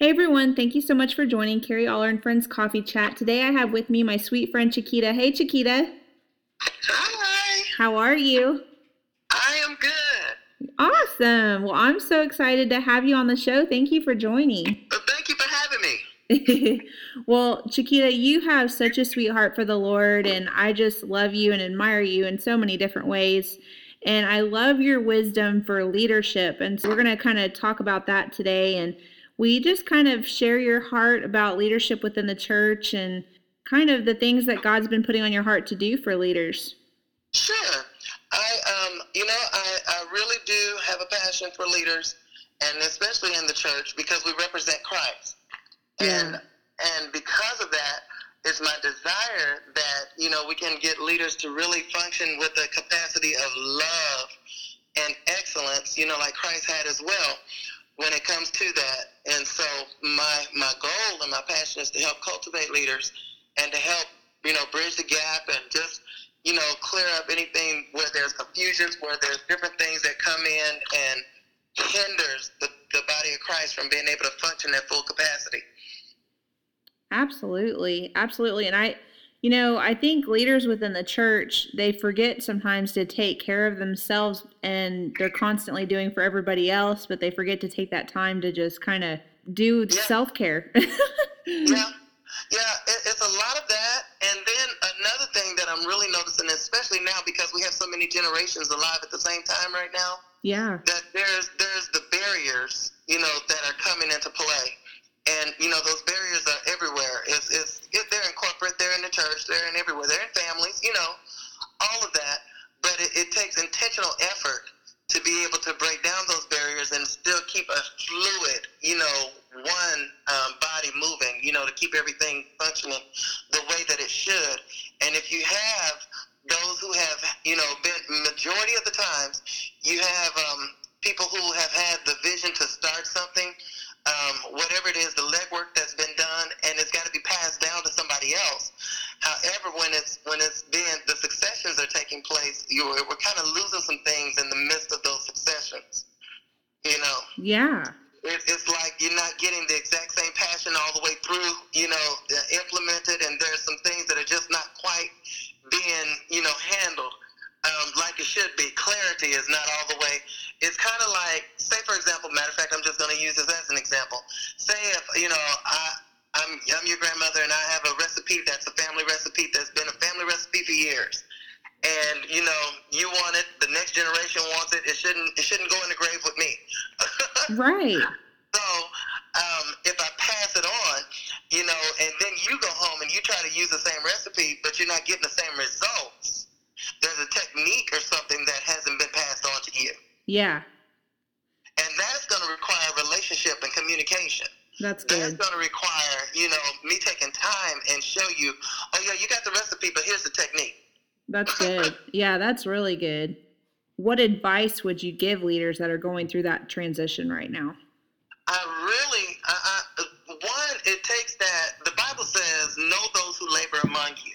Hey everyone, thank you so much for joining Carrie Aller and Friends Coffee Chat. Today I have with me my sweet friend Chiquita. Hey Chiquita. Hi. How are you? I am good. Awesome. Well, I'm so excited to have you on the show. Thank you for joining. Well, thank you for having me. well, Chiquita, you have such a sweet heart for the Lord, and I just love you and admire you in so many different ways. And I love your wisdom for leadership. And so we're going to kind of talk about that today. And we just kind of share your heart about leadership within the church and kind of the things that God's been putting on your heart to do for leaders. Sure. I, um, you know, I, I really do have a passion for leaders, and especially in the church because we represent Christ. Yeah. And and because of that, it's my desire that you know we can get leaders to really function with the capacity of love and excellence, you know, like Christ had as well when it comes to that. And so my my goal and my passion is to help cultivate leaders and to help you know bridge the gap and just you know clear up anything where there's confusions, where there's different things that come in and hinders the, the body of Christ from being able to function at full capacity. Absolutely. Absolutely. And I you know, I think leaders within the church, they forget sometimes to take care of themselves and they're constantly doing for everybody else, but they forget to take that time to just kind of do Yeah. self care. yeah, yeah, it, it's a lot of that. And then another thing that I'm really noticing, especially now because we have so many generations alive at the same time right now, yeah. that there's there's the barriers, you know, that are coming into play. And you know those barriers are everywhere. It's, it's it, they're in corporate, they're in the church, they're in everywhere. They're in families, you know, all of that. But it, it takes intentional effort to be able to break down those barriers and still keep a fluid, you know, one um, body moving, you know, to keep everything functioning the way that it should. And if you have those who have, you know, been majority of the times, you have um, people who have had the vision to start something, um, whatever it is, the legwork that's been done, and it's got to be passed down to somebody else. However, when it's when it's being the successions are taking place, you we're kind of losing some things in the midst of those successions. You know, Yeah. it, it's like you're not getting the exact same passion all the way through. You know, uh, implemented, and there's some things that are just not quite being you know handled um, like it should be. Clarity is not all the way. It's kind of like, say for example, matter of fact, I'm just going to use this as an example. Say if you know I. I'm, I'm your grandmother, and I have a recipe that's a family recipe that's been a family recipe for years. And you know, you want it. The next generation wants it. It shouldn't. It shouldn't go in the grave with me. Right. So um, if I pass it on, you know, and then you go home and you try to use the same recipe, but you're not getting the same results, there's a technique or something that hasn't been passed on to you. Yeah. And that's going to require relationship and communication. That's good. That's going to require, you know, me taking time and show you, oh, yeah, you got the recipe, but here's the technique. That's good. Yeah, that's really good. What advice would you give leaders that are going through that transition right now? I really, I, I, one, it takes that, the Bible says, know those who labor among you.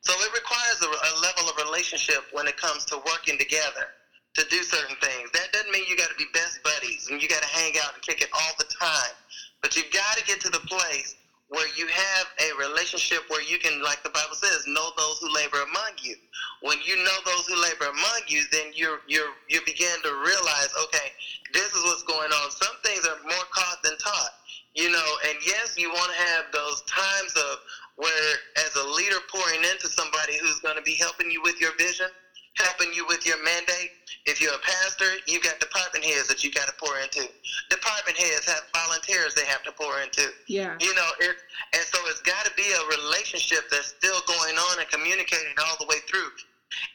So it requires a, a level of relationship when it comes to working together to do certain things. That doesn't mean you got to be best buddies and you got to hang out and kick it all the time. But you've got to get to the place where you have a relationship where you can, like the Bible says, know those who labor among you. When you know those who labor among you, then you you you begin to realize, okay, this is what's going on. Some things are more caught than taught, you know. And yes, you want to have those times of where, as a leader, pouring into somebody who's going to be helping you with your vision, helping you with your mandate. If you're a pastor, you've got department heads that you got to pour into. Department heads have volunteers they have to pour into. Yeah. You know, it, and so it's got to be a relationship that's still going on and communicating all the way through.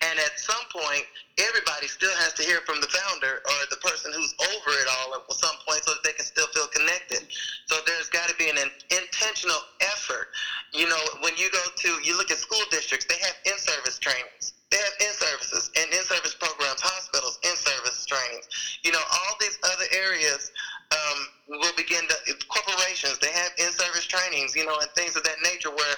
And at some point, everybody still has to hear from the founder or the person who's over it all at some point so that they can still feel connected. So there's got to be an intentional effort. You know, when you go to, you look at school districts, they have in-service trainings. They have in-services and in-service programs, hospitals, in-service trainings. You know, all these other areas um, will begin to, corporations, they have in-service trainings, you know, and things of that nature where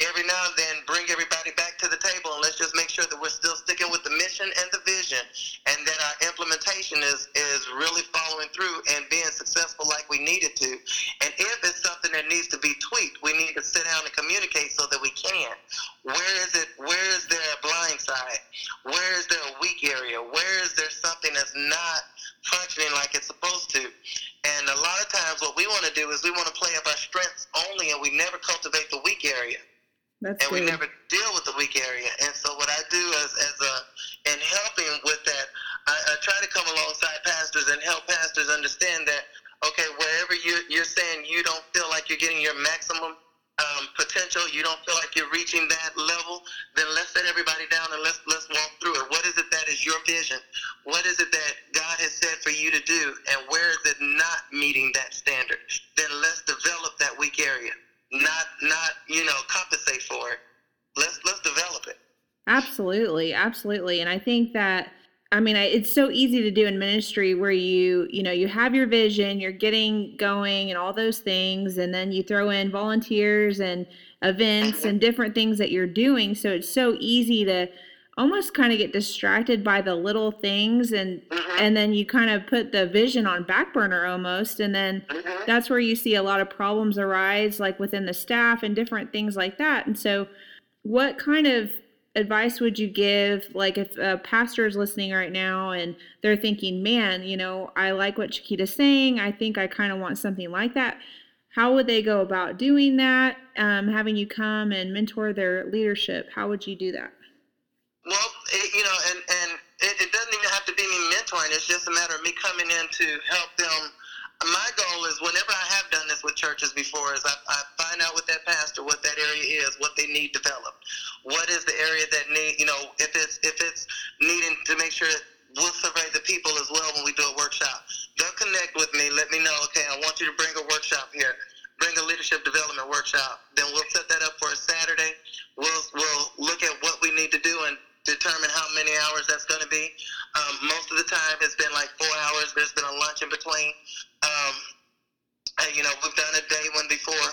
every now and then bring everybody back to the table and let's just make sure that we're still sticking with the mission and the vision and that our implementation is is really following through and being successful like we needed to and it needs to be tweaked. We need to sit down and communicate so that we can. Where is it? Where is there a blind side? Where is there a weak area? Where is there something that's not functioning like it's supposed to? And a lot of times, what we want to do is we want to play up our strengths only, and we never cultivate the weak area. That's and good. we never deal with the weak area. And so, what I do as as a in helping with that, I, I try to come alongside pastors and help pastors understand that okay, wherever you're, you're saying you don't feel like you're getting your maximum um, potential, you don't feel like you're reaching that level, then let's set everybody down and let's let's walk through it. What is it that is your vision? What is it that God has said for you to do, and where is it not meeting that standard? Then let's develop that weak area, not not you know compensate for it. Let's let's develop it. Absolutely, absolutely. And I think that I mean, I, it's so easy to do in ministry where you, you know, you have your vision, you're getting going and all those things, and then you throw in volunteers and events and different things that you're doing. So it's so easy to almost kind of get distracted by the little things and Mhm. and then you kind of put the vision on back burner almost and then Mhm. that's where you see a lot of problems arise like within the staff and different things like that and so what kind of advice would you give like if a pastor is listening right now and they're thinking man you know i like what chiquita's saying i think i kind of want something like that how would they go about doing that um, having you come and mentor their leadership how would you do that Well, it, you know, and and it, it doesn't even have to be me mentoring. It's just a matter of me coming in to help them. My goal is whenever I have done this with churches before is I, I find out with that pastor what that area is, what they need developed. What is the area that need, you know, if it's if it's needing to make sure that we'll survey the people as well when we do a workshop. They'll connect with me, let me know, okay, I want you to bring a workshop here. Bring a leadership development workshop. Then we'll set that up for a Saturday. We'll we'll look at what we need to do and determine how many hours that's going to be. Um, most of the time, it's been like four hours. There's been a lunch in between. Um, and, you know, we've done a day one before,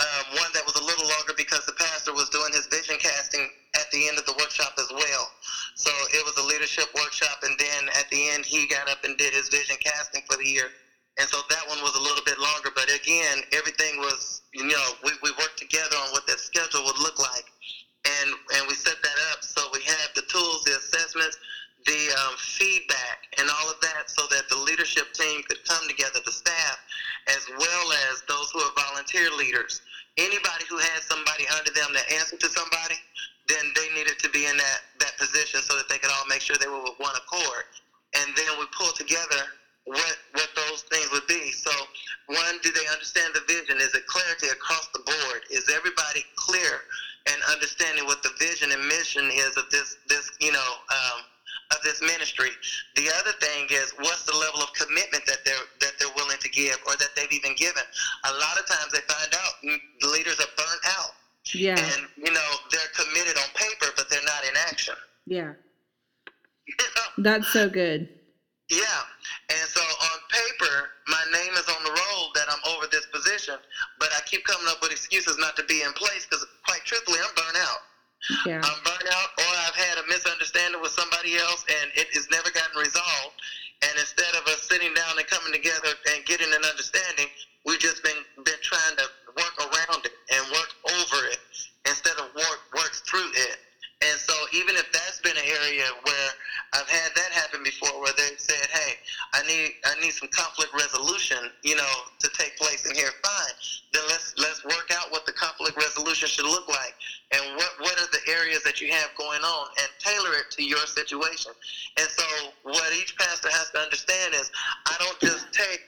um, one that was a little longer because the pastor was doing his vision casting at the end of the workshop as well. So it was a leadership workshop, and then at the end, he got up and did his vision casting for the year. And so that one was a little bit longer, but again, everything was, you know, we, we worked together on what that schedule would look like and and we set that up so we have the tools, the assessments, the um, feedback, and all of that, so that the leadership team could come together, the staff, as well as those who are volunteer leaders. Anybody who has somebody under them that answered to somebody, then they needed to be in that that position so that they could all make sure they were with one accord. And then we pull together what what those things would be. So, one, do they understand the vision? Is it clarity across the board? Is everybody clear and understanding what the vision and mission is of this this you know um, of this ministry? The other thing is what's the level of commitment that they're that they're willing to give or that they've even given. A lot of times they find out the leaders are burnt out yeah and you know they're committed on paper but they're not in action. yeah that's so good Yeah. And so on paper, my name is on the roll that I'm over this position, but I keep coming up with excuses not to be in place because, quite truthfully, I'm burnt out. yeah I'm burnt out, or I've had a misunderstanding with somebody else and it has never gotten resolved. And instead of us sitting down and coming together and getting an understanding, we've just been, been trying to work around it and work over it instead of work, work through it. And so even if that's been an area where I've had that happen before where they said, Hey, I need I need some conflict resolution, you know, to take place in here, fine. Then let's let's work out what the conflict resolution should look like and what, what are the areas that you have going on and tailor it to your situation. And so what each pastor has to understand is I don't just take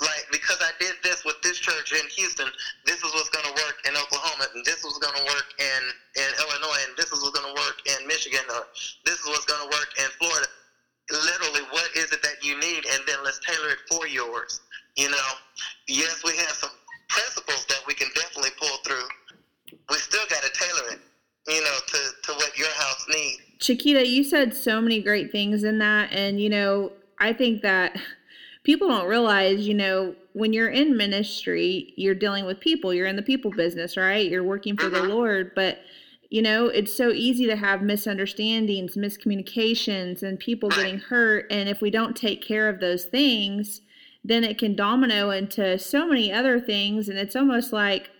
like because I did this with this church in Houston, this is what's going to work in Oklahoma, and this was going to work in in Illinois, and this is what's going to work in Michigan, or this is what's going to work in Florida. Literally, what is it that you need, and then let's tailor it for yours. You know, yes, we have some principles that we can definitely pull through. We still got to tailor it, you know, to to what your house needs. Chiquita, you said so many great things in that. And, you know, I think that people don't realize, you know, when you're in ministry, you're dealing with people, you're in the people business, right? You're working for the Mhm. Lord. But, you know, it's so easy to have misunderstandings, miscommunications, and people getting hurt. And if we don't take care of those things, then it can domino into so many other things. And it's almost like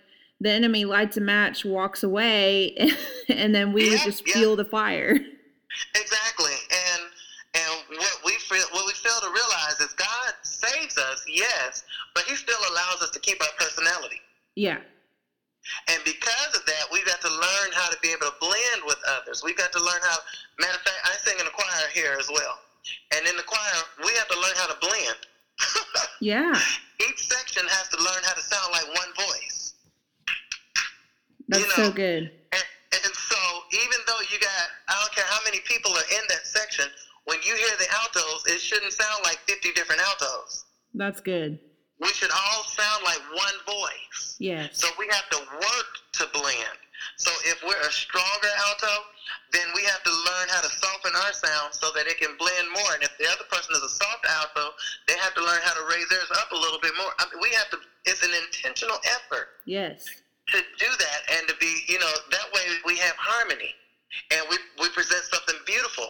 the enemy lights a match, walks away, and then we Yeah, just yeah. fuel the fire. Exactly. And and what we feel what we fail to realize is God saves us, yes, but he still allows us to keep our personality. Yeah. And because of that, we've got to learn how to be able to blend with others. We've got to learn how matter of fact, I sing in the choir here as well. And in the choir, we have to learn how to blend. Yeah. Each section has to learn how to sound like one voice. That's You know, so good. And, and so, even though you got, I don't care how many people are in that section, when you hear the altos, it shouldn't sound like 50 different altos. That's good. We should all sound like one voice. Yes. So we have to work to blend. So if we're a stronger alto, then we have to learn how to soften our sound so that it can blend more. And if the other person is a soft alto, they have to learn how to raise theirs up a little bit more. I mean, we have to. It's an intentional effort Yes. To do that and to be, you know, that way we have harmony and we, we present something beautiful.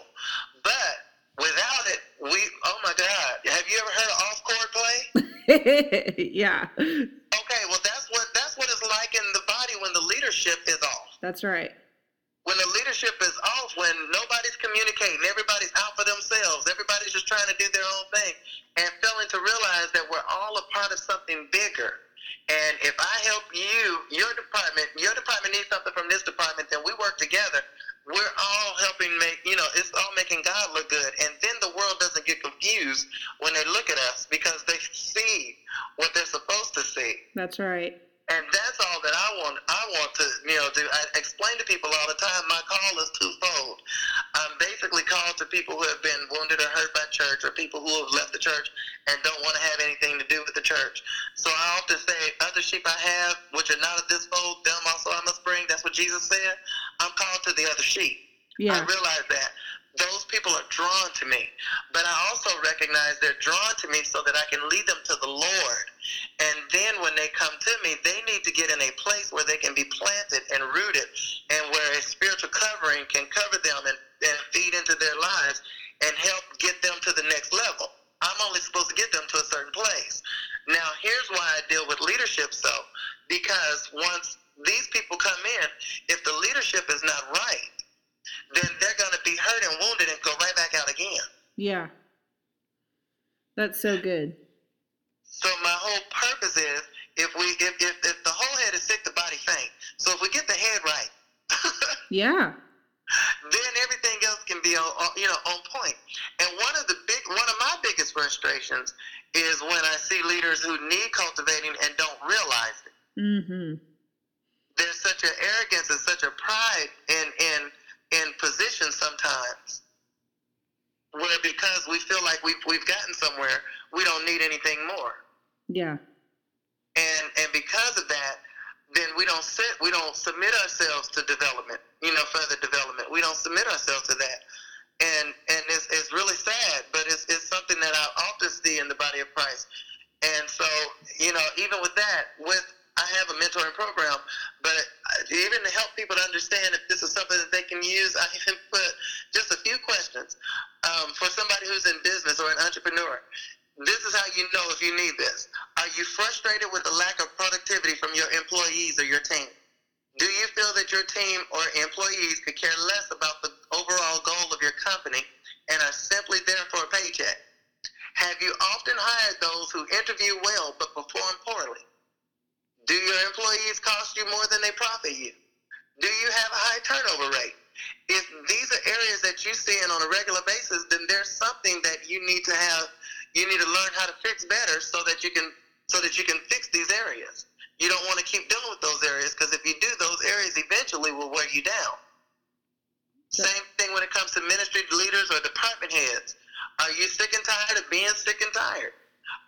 But without it, we, oh my God, have you ever heard of off chord play? yeah. Okay, well that's what that's what it's like in the body when the leadership is off. That's right. When the leadership is off, when nobody's communicating, everybody's out for themselves, everybody's just trying to do their own thing, and failing to realize that we're all a part of something bigger. And if I help you, your department, your department needs something from this department, then we work together. We're all helping make, you know, it's all making God look good. And then the world doesn't get confused when they look at us because they see what they're supposed to see. That's right. And that's all that I want. I want to, you know, do. I explain to people all the time. My call is twofold. I'm basically called to people who have been wounded or hurt by church, or people who have left the church and don't want to have anything to do the church. So I often say, "Other sheep I have, which are not of this fold, them also I must bring." That's what Jesus said. I'm called to the other sheep. I realize that. Those people are drawn to me. But I also recognize they're drawn to me so that I can lead them to the Lord. And then when they come to me, they need to get in a place where they can be planted and rooted and where a spiritual covering can cover them and, and feed into their lives and help get them to the next level. I'm only supposed to get them to a certain place. Now, here's why I deal with leadership so, because once these people come in, if the leadership is not right, then they're going to be hurt and wounded and go right back out again. Yeah. That's so good. So my whole purpose is if we if, if, if the whole head is sick, the body faint. So if we get the head right, Yeah. then everything else can be on, on you know on point. And one of the big one of my biggest frustrations is when I see leaders who need cultivating and don't realize it. Mm-hmm. There's such an arrogance and such a pride in in in position sometimes where because we feel like we've we've gotten somewhere, we don't need anything more. Yeah. and and because of that then we don't sit we don't submit ourselves to development you know further development we don't submit ourselves to that and and it's, it's really sad but it's, it's something that i often see in the body of christ and so you know even with that with i have a mentoring program but even to help people to understand if this is something that they can use i even put just a few questions um, for somebody who's in business or an entrepreneur this is how you know if you need this. Are you frustrated with the lack of productivity from your employees or your team? Do you feel that your team or employees could care less about the overall goal of your company and are simply there for a paycheck? Have you often hired those who interview well but perform poorly? Do your employees cost you more than they profit you? Do you have a high turnover rate? If these are areas that you see in on a regular basis, then there's something that you need to have you need to learn how to fix better so that you can so that you can fix these areas. You don't want to keep dealing with those areas because if you do, those areas eventually will wear you down. Same thing when it comes to ministry leaders or department heads. Are you sick and tired of being sick and tired?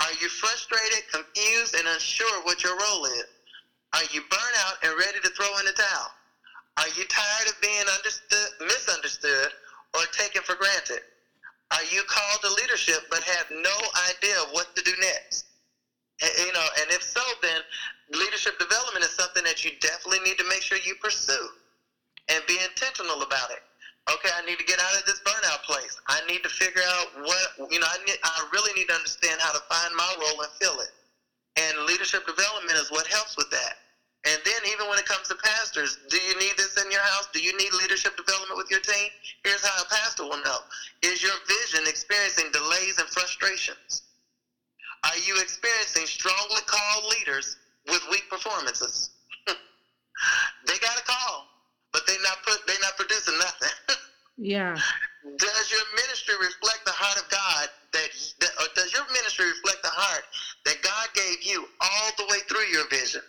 Are you frustrated, confused, and unsure what your role is? Are you burnt out and ready to throw in the towel? Are you tired of being understood, misunderstood or taken for granted? Are you called to leadership but have no idea of what to do next? And, you know, and if so, then leadership development is something that you definitely need to make sure you pursue and be intentional about it. Okay, I need to get out of this burnout place. I need to figure out what you know. I need, I really need to understand how to find my role and fill it. And leadership development is what helps with that. And then even when it comes to pastors, do you need this in your house? Do you need leadership development with your team? Here's how a pastor will know. Is your vision experiencing delays and frustrations? Are you experiencing strongly called leaders with weak performances? they got a call, but they not put they not producing nothing. yeah. Does your ministry reflect the heart of God that, that or does your ministry reflect the heart that God gave you all the way through your vision?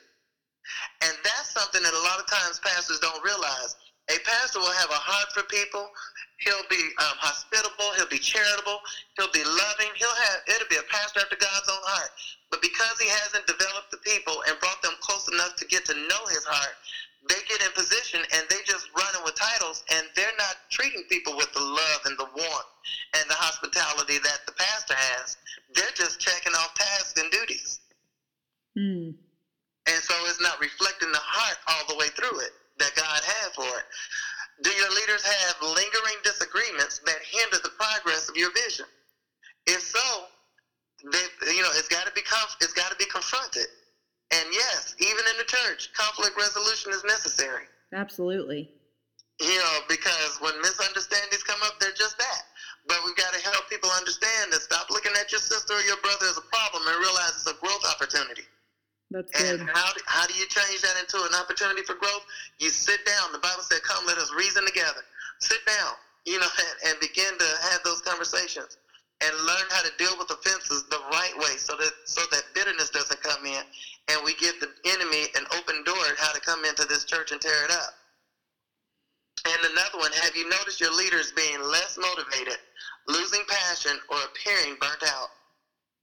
And that's something that a lot of times pastors don't realize. A pastor will have a heart for people. He'll be um, hospitable. He'll be charitable. He'll be loving. He'll have it'll be a pastor after God's own heart. Because he hasn't developed the people and brought them close enough to get to know his heart, they get in position and they just running with titles and they're not treating people with the love and the warmth and the hospitality that the pastor has. They're just checking off tasks and duties. Hmm. And so it's not reflecting the heart all the way through it that God had for it. Do your leaders have lingering disagreements that hinder the progress of your vision? They, you know it's got to be conf- it's got to be confronted. And yes, even in the church, conflict resolution is necessary. Absolutely. You know, because when misunderstandings come up, they're just that. But we've got to help people understand that stop looking at your sister or your brother as a problem and realize it's a growth opportunity. That's good. And how do, how do you change that into an opportunity for growth? You sit down. The Bible said, "Come, let us reason together." Sit down, you know, and, and begin to have those conversations and learn how to deal with offenses the right way, so that so that bitterness doesn't come in, and we give the enemy an open door how to come into this church and tear it up. And another one, have you noticed your leaders being less motivated, losing passion, or appearing burnt out?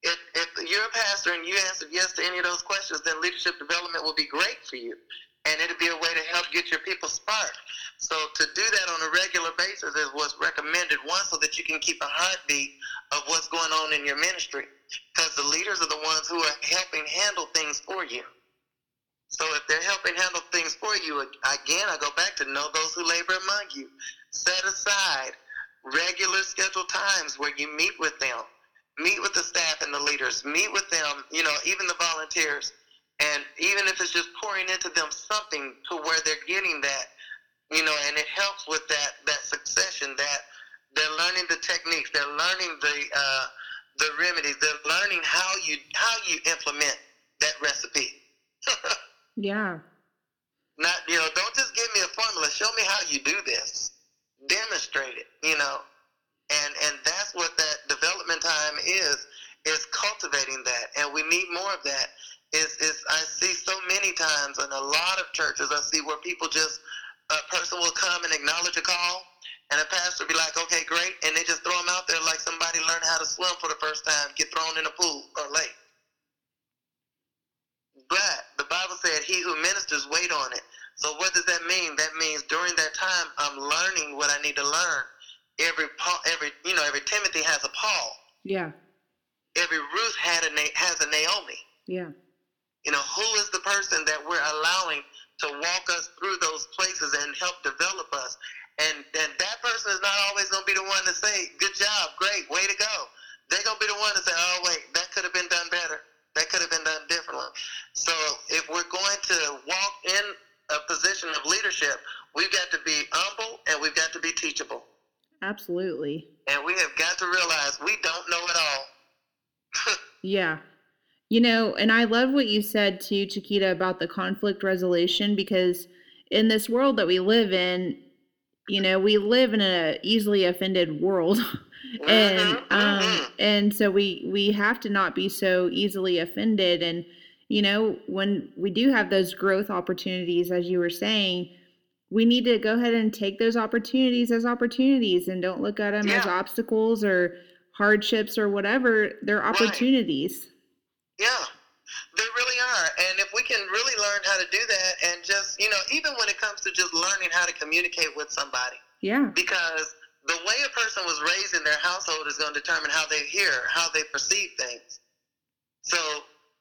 if, if you're a pastor and you answered yes to any of those questions, then leadership development will be great for you. And it'll be a way to help get your people sparked. So to do that on a regular basis is what's recommended. One, so that you can keep a heartbeat of what's going on in your ministry. Because the leaders are the ones who are helping handle things for you. So if they're helping handle things for you, again, I go back to know those who labor among you. Set aside regular scheduled times where you meet with them meet with the staff and the leaders, meet with them, you know, even the volunteers. And even if it's just pouring into them something to where they're getting that, you know, and it helps with that that succession that they're learning the techniques, they're learning the uh, the remedies, they're learning how you how you implement that recipe. yeah. Not you know, don't just give me a formula. Show me how you do this. Demonstrate it. You know, and and that's what that development time is is cultivating that and we need more of that is is i see so many times in a lot of churches i see where people just a person will come and acknowledge a call and a pastor will be like okay great and they just throw them out there like somebody learned how to swim for the first time get thrown in a pool or lake but the bible said he who ministers wait on it so what does that mean that means during that time i'm learning what i need to learn every Paul, every you know, every Timothy has a Paul. Yeah. Every Ruth had a has a Naomi. Yeah. You know, who is the person that we're allowing to walk us through those places and help develop us? And and that person is not always going to be the one to say, "Good job, great, way to go." They're going to be the one to say, "Oh wait, that could have been done better. That could have been done differently." So if we're going to walk in a position of leadership, we've got to be humble and we've got to be teachable. Absolutely. And we have got to realize we don't know it all. yeah. You know, and I love what you said to Chiquita about the conflict resolution because in this world that we live in, you know, we live in an easily offended world. and mm-hmm, um mm-hmm. and so we we have to not be so easily offended and you know when we do have those growth opportunities as you were saying we need to go ahead and take those opportunities as opportunities and don't look at them yeah. as obstacles or hardships or whatever. They're opportunities. Right. Yeah, they really are. And if we can really learn how to do that and just, you know, even when it comes to just learning how to communicate with somebody. Yeah. Because the way a person was raised in their household is going to determine how they hear, how they perceive things. So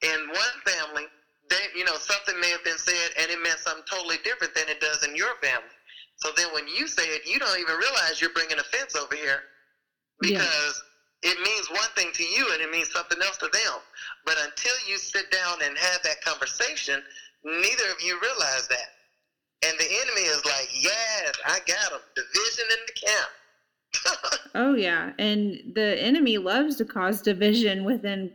in one family, they, you know, something may have been said and it meant something totally different than it does in your family. So then when you say it, you don't even realize you're bringing offense over here because. It means one thing to you and it means something else to them. But until you sit down and have that conversation, neither of you realize that. And the enemy is like, yes, I got him. Division in the camp. oh, yeah. And the enemy loves to cause division within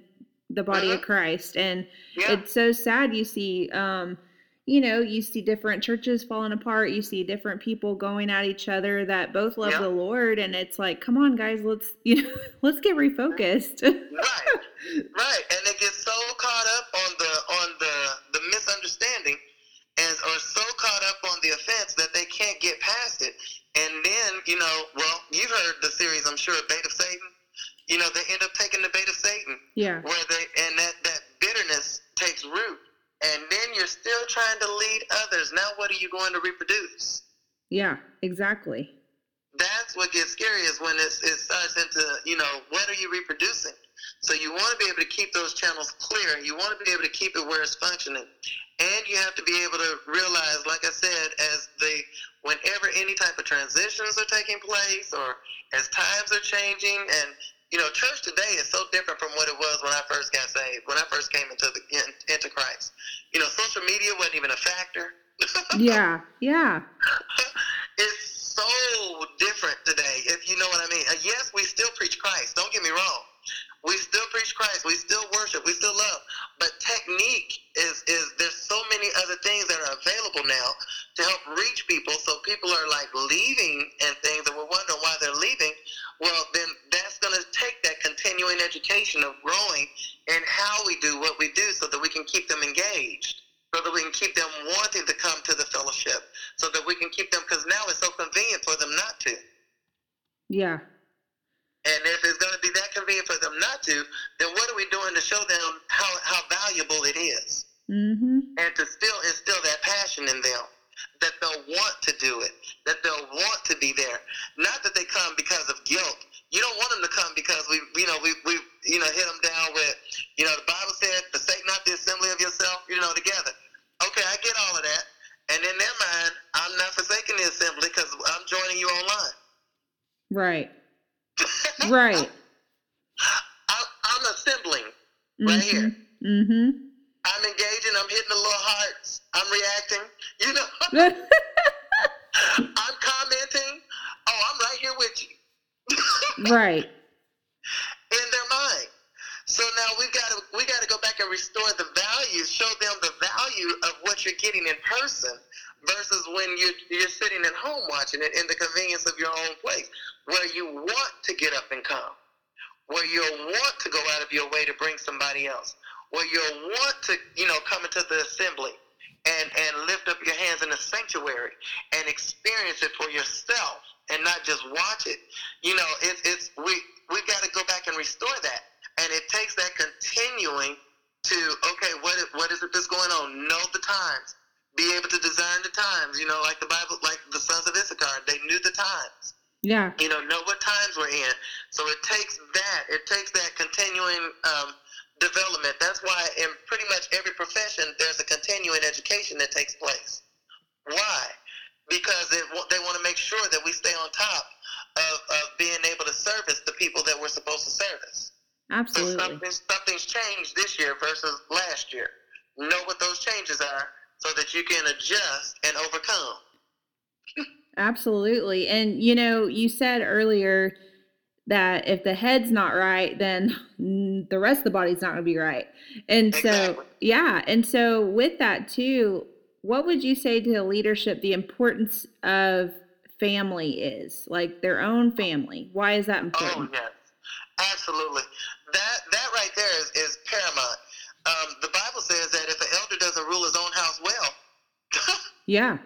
the body uh-huh. of Christ. And yeah. it's so sad you see um, you know, you see different churches falling apart, you see different people going at each other that both love the Lord and it's like, come on guys, let's you know, let's get refocused. right. Right. And they get so caught up on the on the the misunderstanding and are so caught up on the offense that they can't get past it. And then, you know, well, you've heard the series, I'm sure, Bait of Satan. You know, they end up taking the bait of Satan. Yeah. Where and that, that bitterness takes root and then you're still trying to lead others. Now, what are you going to reproduce? Yeah, exactly. That's what gets scary is when it, it starts into, you know, what are you reproducing? So you want to be able to keep those channels clear. You want to be able to keep it where it's functioning. And you have to be able to realize, like I said, as the whenever any type of transitions are taking place or as times are changing and you know, church today is so different from what it was when I first got saved, when I first came into the in, into Christ. You know, social media wasn't even a factor. Yeah, yeah. it's so different today, if you know what I mean. Yes, we still preach Christ. Don't get me wrong. We still preach Christ. We still worship. We still love. But technique is is there's so many other things that are available now to help reach people. So people are like leaving and things, and we're wondering why they're leaving. Well, then that's going to take that continuing education of growing and how we do what we do, so that we can keep them engaged, so that we can keep them wanting to come to the fellowship, so that we can keep them because now it's so convenient for them not to. Yeah. And if it's going to be that convenient for them not to, then what are we doing to show them how, how valuable it is? Mm-hmm. And to still instill that passion in them, that they'll want to do it, that they'll want to be there. Not that they come because of guilt. You don't want them to come because we, you know, we, we, you know, hit them down with, you know, the Bible said, forsake not the assembly of yourself, you know, together. Okay, I get all of that. And in their mind, I'm not forsaking the assembly because I'm joining you online. Right right. I'm, I'm assembling mm-hmm. right here. Mm-hmm. I'm engaging. I'm hitting the little hearts. I'm reacting. You know. I'm commenting. Oh, I'm right here with you. right. In their mind. So now we've got to we got to go back and restore the value, show them the value of what you're getting in person versus when you're, you're sitting at home watching it in the convenience of your own place, where you want to get up and come, where you'll want to go out of your way to bring somebody else, where you'll want to, you know, come into the assembly and, and lift up your hands in the sanctuary and experience it for yourself and not just watch it. You know, it, it's we we've got to go back and restore that, and it takes that continuing to okay, what what is it that's going on? Know the times be able to discern the times. You know, like the Bible, like the sons of Issachar, they knew the times. Yeah. You know, know what times we're in. So it takes that. It takes that continuing um, development. That's why in pretty much every profession, there's a continuing education that takes place. Why? Because it, they want to make sure that we stay on top of, of being able to service the people that we're supposed to service. Absolutely. So something's, something's changed this year versus last year. Know what those changes are so that you can adjust and overcome. Absolutely. And you know, you said earlier that if the head's not right, then the rest of the body's not going to be right. And exactly. so, yeah. And so, with that too, what would you say to the leadership the importance of family is, like their own family? Why is that important? Oh, yes. Absolutely. That that right there is, is paramount um, the Bible says that if an elder doesn't rule his own house well, yeah,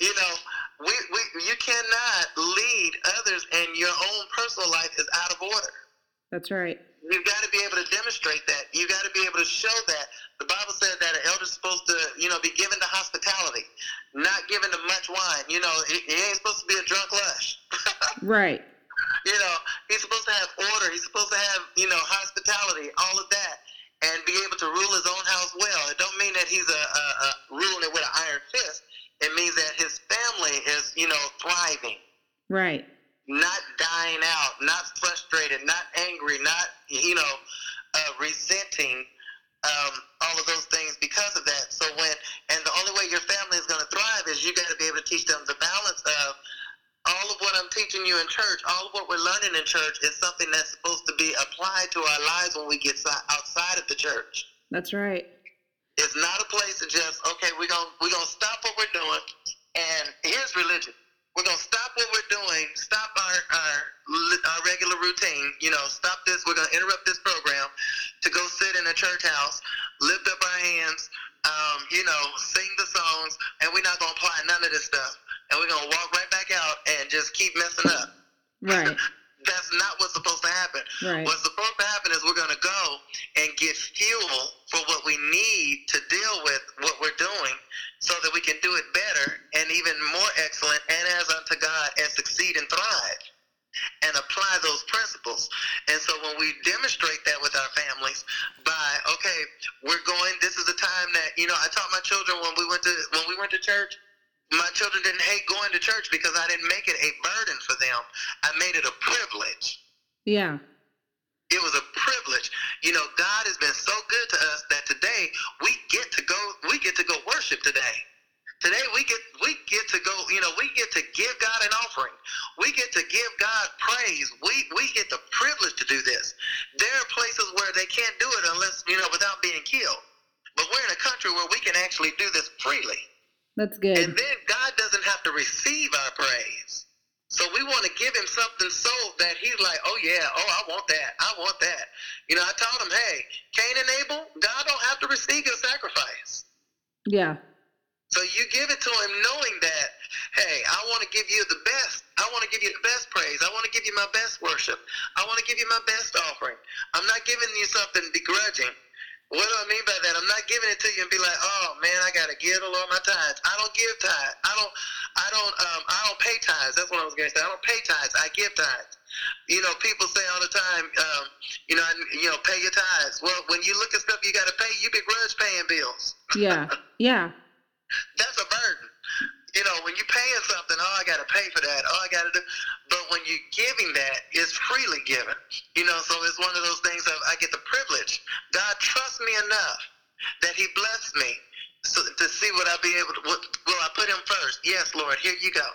you know, we, we you cannot lead others, and your own personal life is out of order. That's right. You've got to be able to demonstrate that. You've got to be able to show that. The Bible says that an elder's supposed to, you know, be given to hospitality, not given to much wine. You know, he, he ain't supposed to be a drunk lush. right. You know, he's supposed to have order. He's supposed to have, you know, hospitality, all of that and be able to rule his own house well. It don't mean that he's a, a, a ruling it with an iron fist. It means that his family is, you know, thriving. Right. Not dying out, not frustrated, not angry, not, you know, uh, resenting um, all of those things because of that. So when, and the only way your family is going to thrive is you got to be able to teach them the balance of all of what I'm teaching you in church, all of what we're learning in church is something that's supposed to be applied to our lives when we get outside of the church. That's right. It's not a place to just okay, we're gonna we're gonna stop what we're doing, and here's religion. We're gonna stop what we're doing, stop our our, our regular routine. You know, stop this. We're gonna interrupt this program to go sit in a church house, lift up our hands, um, you know, sing the songs, and we're not gonna apply none of this stuff and we're gonna walk right back out and just keep messing up. Right. That's not what's supposed to happen. Right. What's supposed to happen is we're gonna go and get fuel for what we need to deal with what we're doing, so that we can do it better and even more excellent and as unto God and succeed and thrive and apply those principles. And so when we demonstrate that with our families by, okay, we're going, this is a time that, you know, I taught my children when we went to when we went to church, my children didn't hate going to church because I didn't make it a burden for them. I made it a privilege. Yeah. It was a privilege. You know, God has been so good to us that today we get to go we get to go worship today. Today we get we get to go, you know, we get to give God an offering. We get to give God praise. We we get the privilege to do this. There are places where they can't do it unless, you know, without being killed. But we're in a country where we can actually do this freely. That's good. And then God doesn't have to receive our praise. So we want to give him something so that he's like, oh yeah, oh I want that, I want that. You know, I told him, hey, Cain and Abel, God don't have to receive your sacrifice. Yeah. So you give it to him knowing that, hey, I want to give you the best. I want to give you the best praise. I want to give you my best worship. I want to give you my best offering. I'm not giving you something begrudging. What do I mean by that? I'm not giving it to you and be like, oh man, I gotta give the Lord my tithes. I don't give tithes. I don't, I don't, um, I don't pay tithes. That's what I was gonna say. I don't pay tithes. I give tithes. You know, people say all the time, um, you know, you know, pay your tithes. Well, when you look at stuff you gotta pay, you begrudge paying bills. Yeah, yeah. That's a burden you know, when you're paying something, oh, I got to pay for that. Oh, I got to do. When you're giving that, it's freely given. You know, so it's one of those things of I get the privilege. God trusts me enough that He blessed me so, to see what I'll be able to. What, will I put Him first? Yes, Lord. Here you go.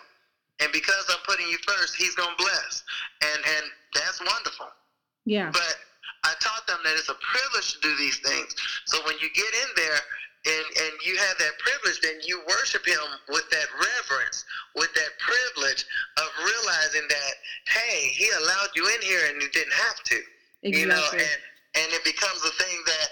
And because I'm putting you first, He's gonna bless, and and that's wonderful. Yeah. But I taught them that it's a privilege to do these things. So when you get in there, and and you have that privilege, then you worship Him with that reverence, with that privilege of realizing that hey, He allowed you in here and you didn't have to. Exactly. You know, and and it becomes a thing that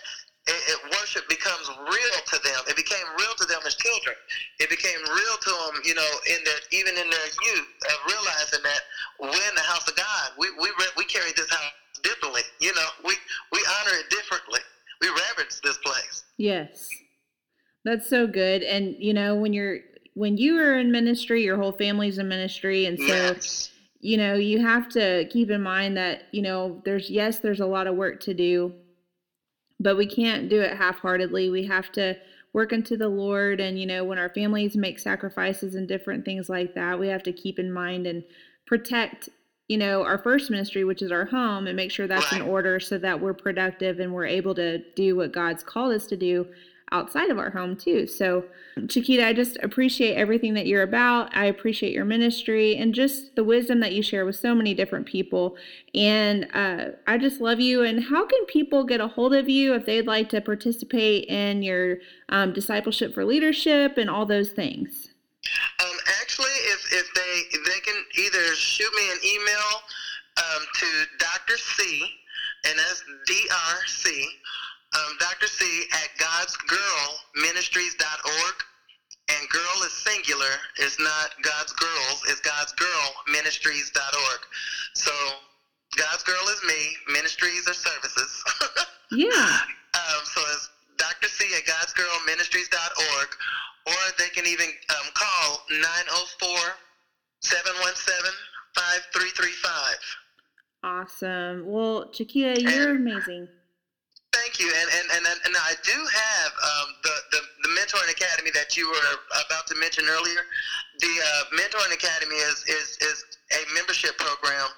it, it, worship becomes real to them. It became real to them as children. It became real to them, you know, in their even in their youth, of realizing that we're in the house of God. We we we carry this house differently. You know, we we honor it differently. We reverence this place. Yes. That's so good. And you know, when you're when you are in ministry, your whole family's in ministry, and so yes. you know you have to keep in mind that you know there's yes, there's a lot of work to do, but we can't do it half-heartedly. We have to work unto the Lord, and you know when our families make sacrifices and different things like that, we have to keep in mind and protect you know our first ministry which is our home and make sure that's right. in order so that we're productive and we're able to do what god's called us to do outside of our home too. So, Chiquita, I just appreciate everything that you're about. I appreciate your ministry and just the wisdom that you share with so many different people. And uh, I just love you. And how can people get a hold of you if they'd like to participate in your um, discipleship for leadership and all those things? Um, actually, if, if they they can either shoot me an email um, to Dr. C, and that's D R C um, Dr. C at godsgirlministries.org. And girl is singular. It's not God's girls. It's God's girl ministries.org. So God's girl is me. Ministries are services. yeah. Um, so it's Dr. C at godsgirlministries.org. Or they can even um, call 904 717 5335. Awesome. Well, Chiquita, you're and, amazing. Thank you, and and and, and I do have um, the the mentoring academy that you were about to mention earlier, the uh, mentoring academy is is is a membership program,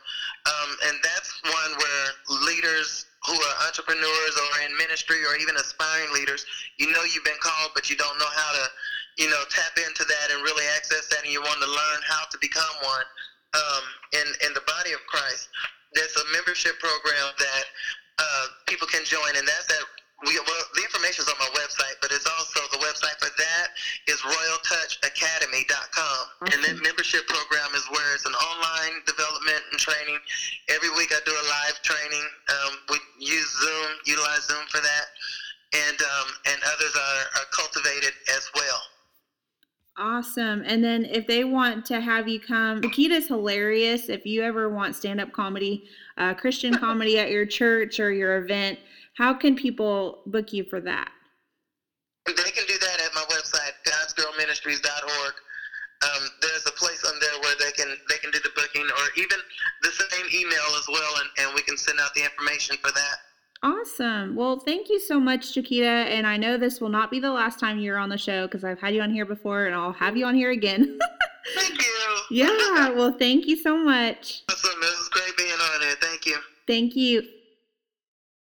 um, and that's one where leaders who are entrepreneurs or in ministry or even aspiring leaders, you know you've been called, but you don't know how to, you know, tap into that and really access that, and you want to learn how to become one um, in in the body of Christ. There's a membership program that uh, people can join, and that's at we, well, the information is on my website, but it's also the website for that is royaltouchacademy.com. Awesome. And that membership program is where it's an online development and training. Every week I do a live training. Um, we use Zoom, utilize Zoom for that, and um, and others are, are cultivated as well. Awesome. And then if they want to have you come, Nikita's hilarious. If you ever want stand up comedy, uh, Christian comedy at your church or your event, how can people book you for that? They can do that at my website, godsgirlministries.org. Um, there's a place on there where they can they can do the booking or even the same email as well, and, and we can send out the information for that. Awesome. Well, thank you so much, Chiquita. And I know this will not be the last time you're on the show because I've had you on here before and I'll have you on here again. thank you. Yeah. Well, thank you so much. Awesome. This is great being on here. Thank you. Thank you.